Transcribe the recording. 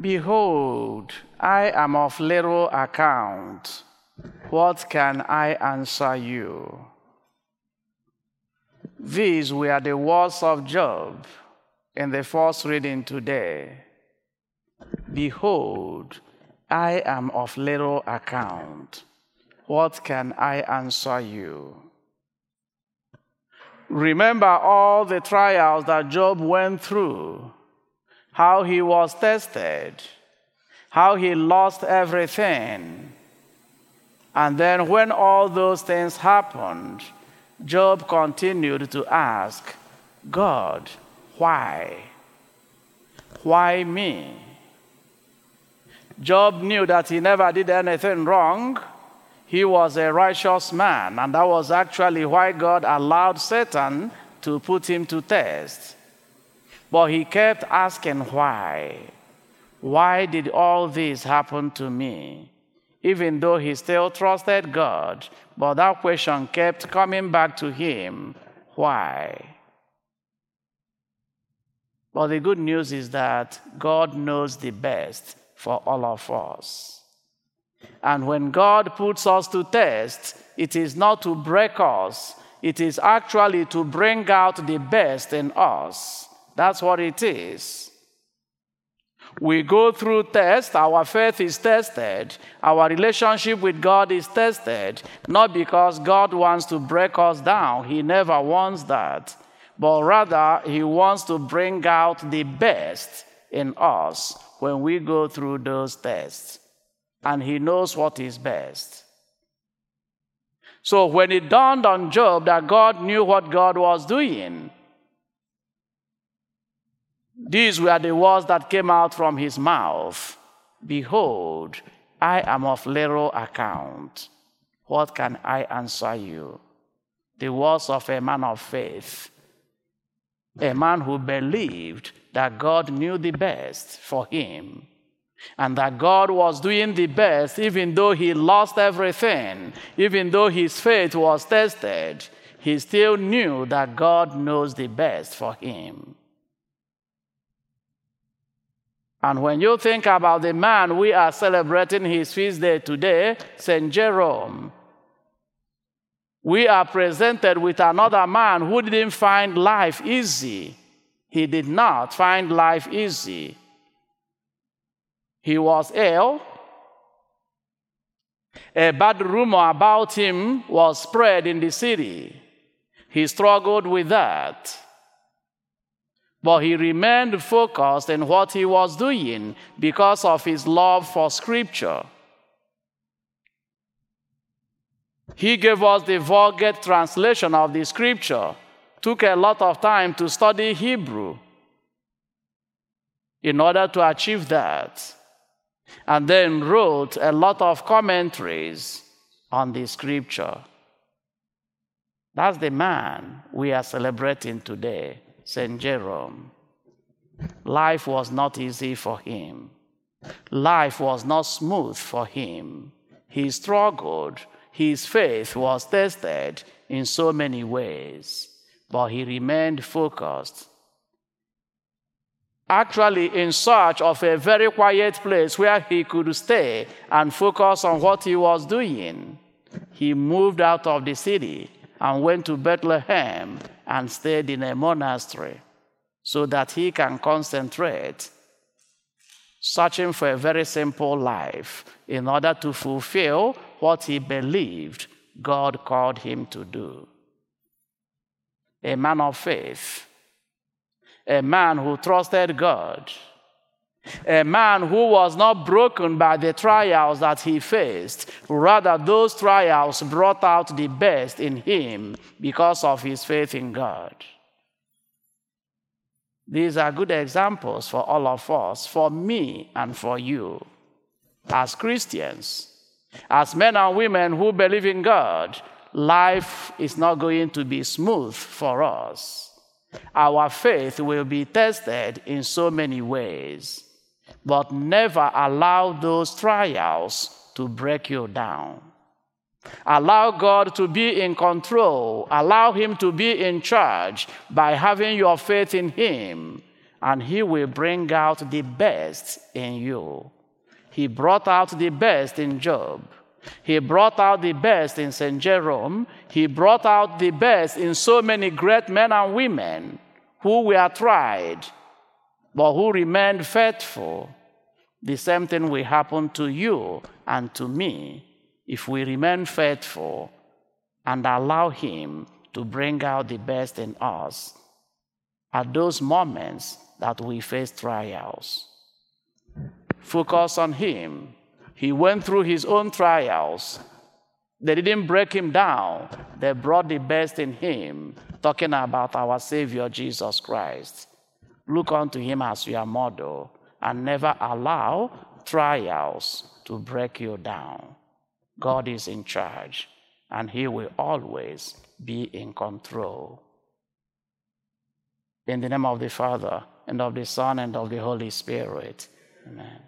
Behold, I am of little account. What can I answer you? These were the words of Job in the first reading today. Behold, I am of little account. What can I answer you? Remember all the trials that Job went through, how he was tested, how he lost everything. And then, when all those things happened, Job continued to ask, God, why? Why me? Job knew that he never did anything wrong he was a righteous man, and that was actually why God allowed Satan to put him to test. But he kept asking why. Why did all this happen to me? Even though he still trusted God, but that question kept coming back to him why? But the good news is that God knows the best for all of us. And when God puts us to test, it is not to break us, it is actually to bring out the best in us. That's what it is. We go through tests, our faith is tested, our relationship with God is tested, not because God wants to break us down, He never wants that, but rather He wants to bring out the best in us when we go through those tests. And he knows what is best. So when it dawned on Job that God knew what God was doing, these were the words that came out from his mouth Behold, I am of little account. What can I answer you? The words of a man of faith, a man who believed that God knew the best for him and that God was doing the best, even though he lost everything, even though his faith was tested, he still knew that God knows the best for him. And when you think about the man we are celebrating his feast day today, St. Jerome, we are presented with another man who didn't find life easy. He did not find life easy. He was ill. A bad rumor about him was spread in the city. He struggled with that. But he remained focused in what he was doing because of his love for Scripture. He gave us the Vulgate translation of the Scripture, took a lot of time to study Hebrew in order to achieve that and then wrote a lot of commentaries on the scripture. That's the man we are celebrating today, St. Jerome. Life was not easy for him. Life was not smooth for him. He struggled. His faith was tested in so many ways, but he remained focused actually in search of a very quiet place where he could stay and focus on what he was doing. He moved out of the city and went to Bethlehem and stayed in a monastery so that he can concentrate, searching for a very simple life in order to fulfill what he believed God called him to do. A man of faith a man who trusted God, a man who was not broken by the trials that he faced. Rather, those trials brought out the best in him because of his faith in God. These are good examples for all of us, for me and for you, as Christians, as men and women who believe in God. Life is not going to be smooth for us. Our faith will be tested in so many ways, but never allow those trials to break you down. Allow God to be in control. Allow Him to be in charge by having your faith in Him and He will bring out the best in you. He brought out the best in Job. He brought out the best in St. Jerome. He brought out the best in so many great men and women who were tried, but who remained faithful. The same thing will happen to you and to me if we remain faithful and allow Him to bring out the best in us at those moments that we face trials. Focus on Him. He went through His own trials. They didn't break Him down, they brought the best in Him, talking about our Savior Jesus Christ. Look unto Him as your model and never allow trials to break you down. God is in charge and He will always be in control. In the name of the Father, and of the Son, and of the Holy Spirit. Amen.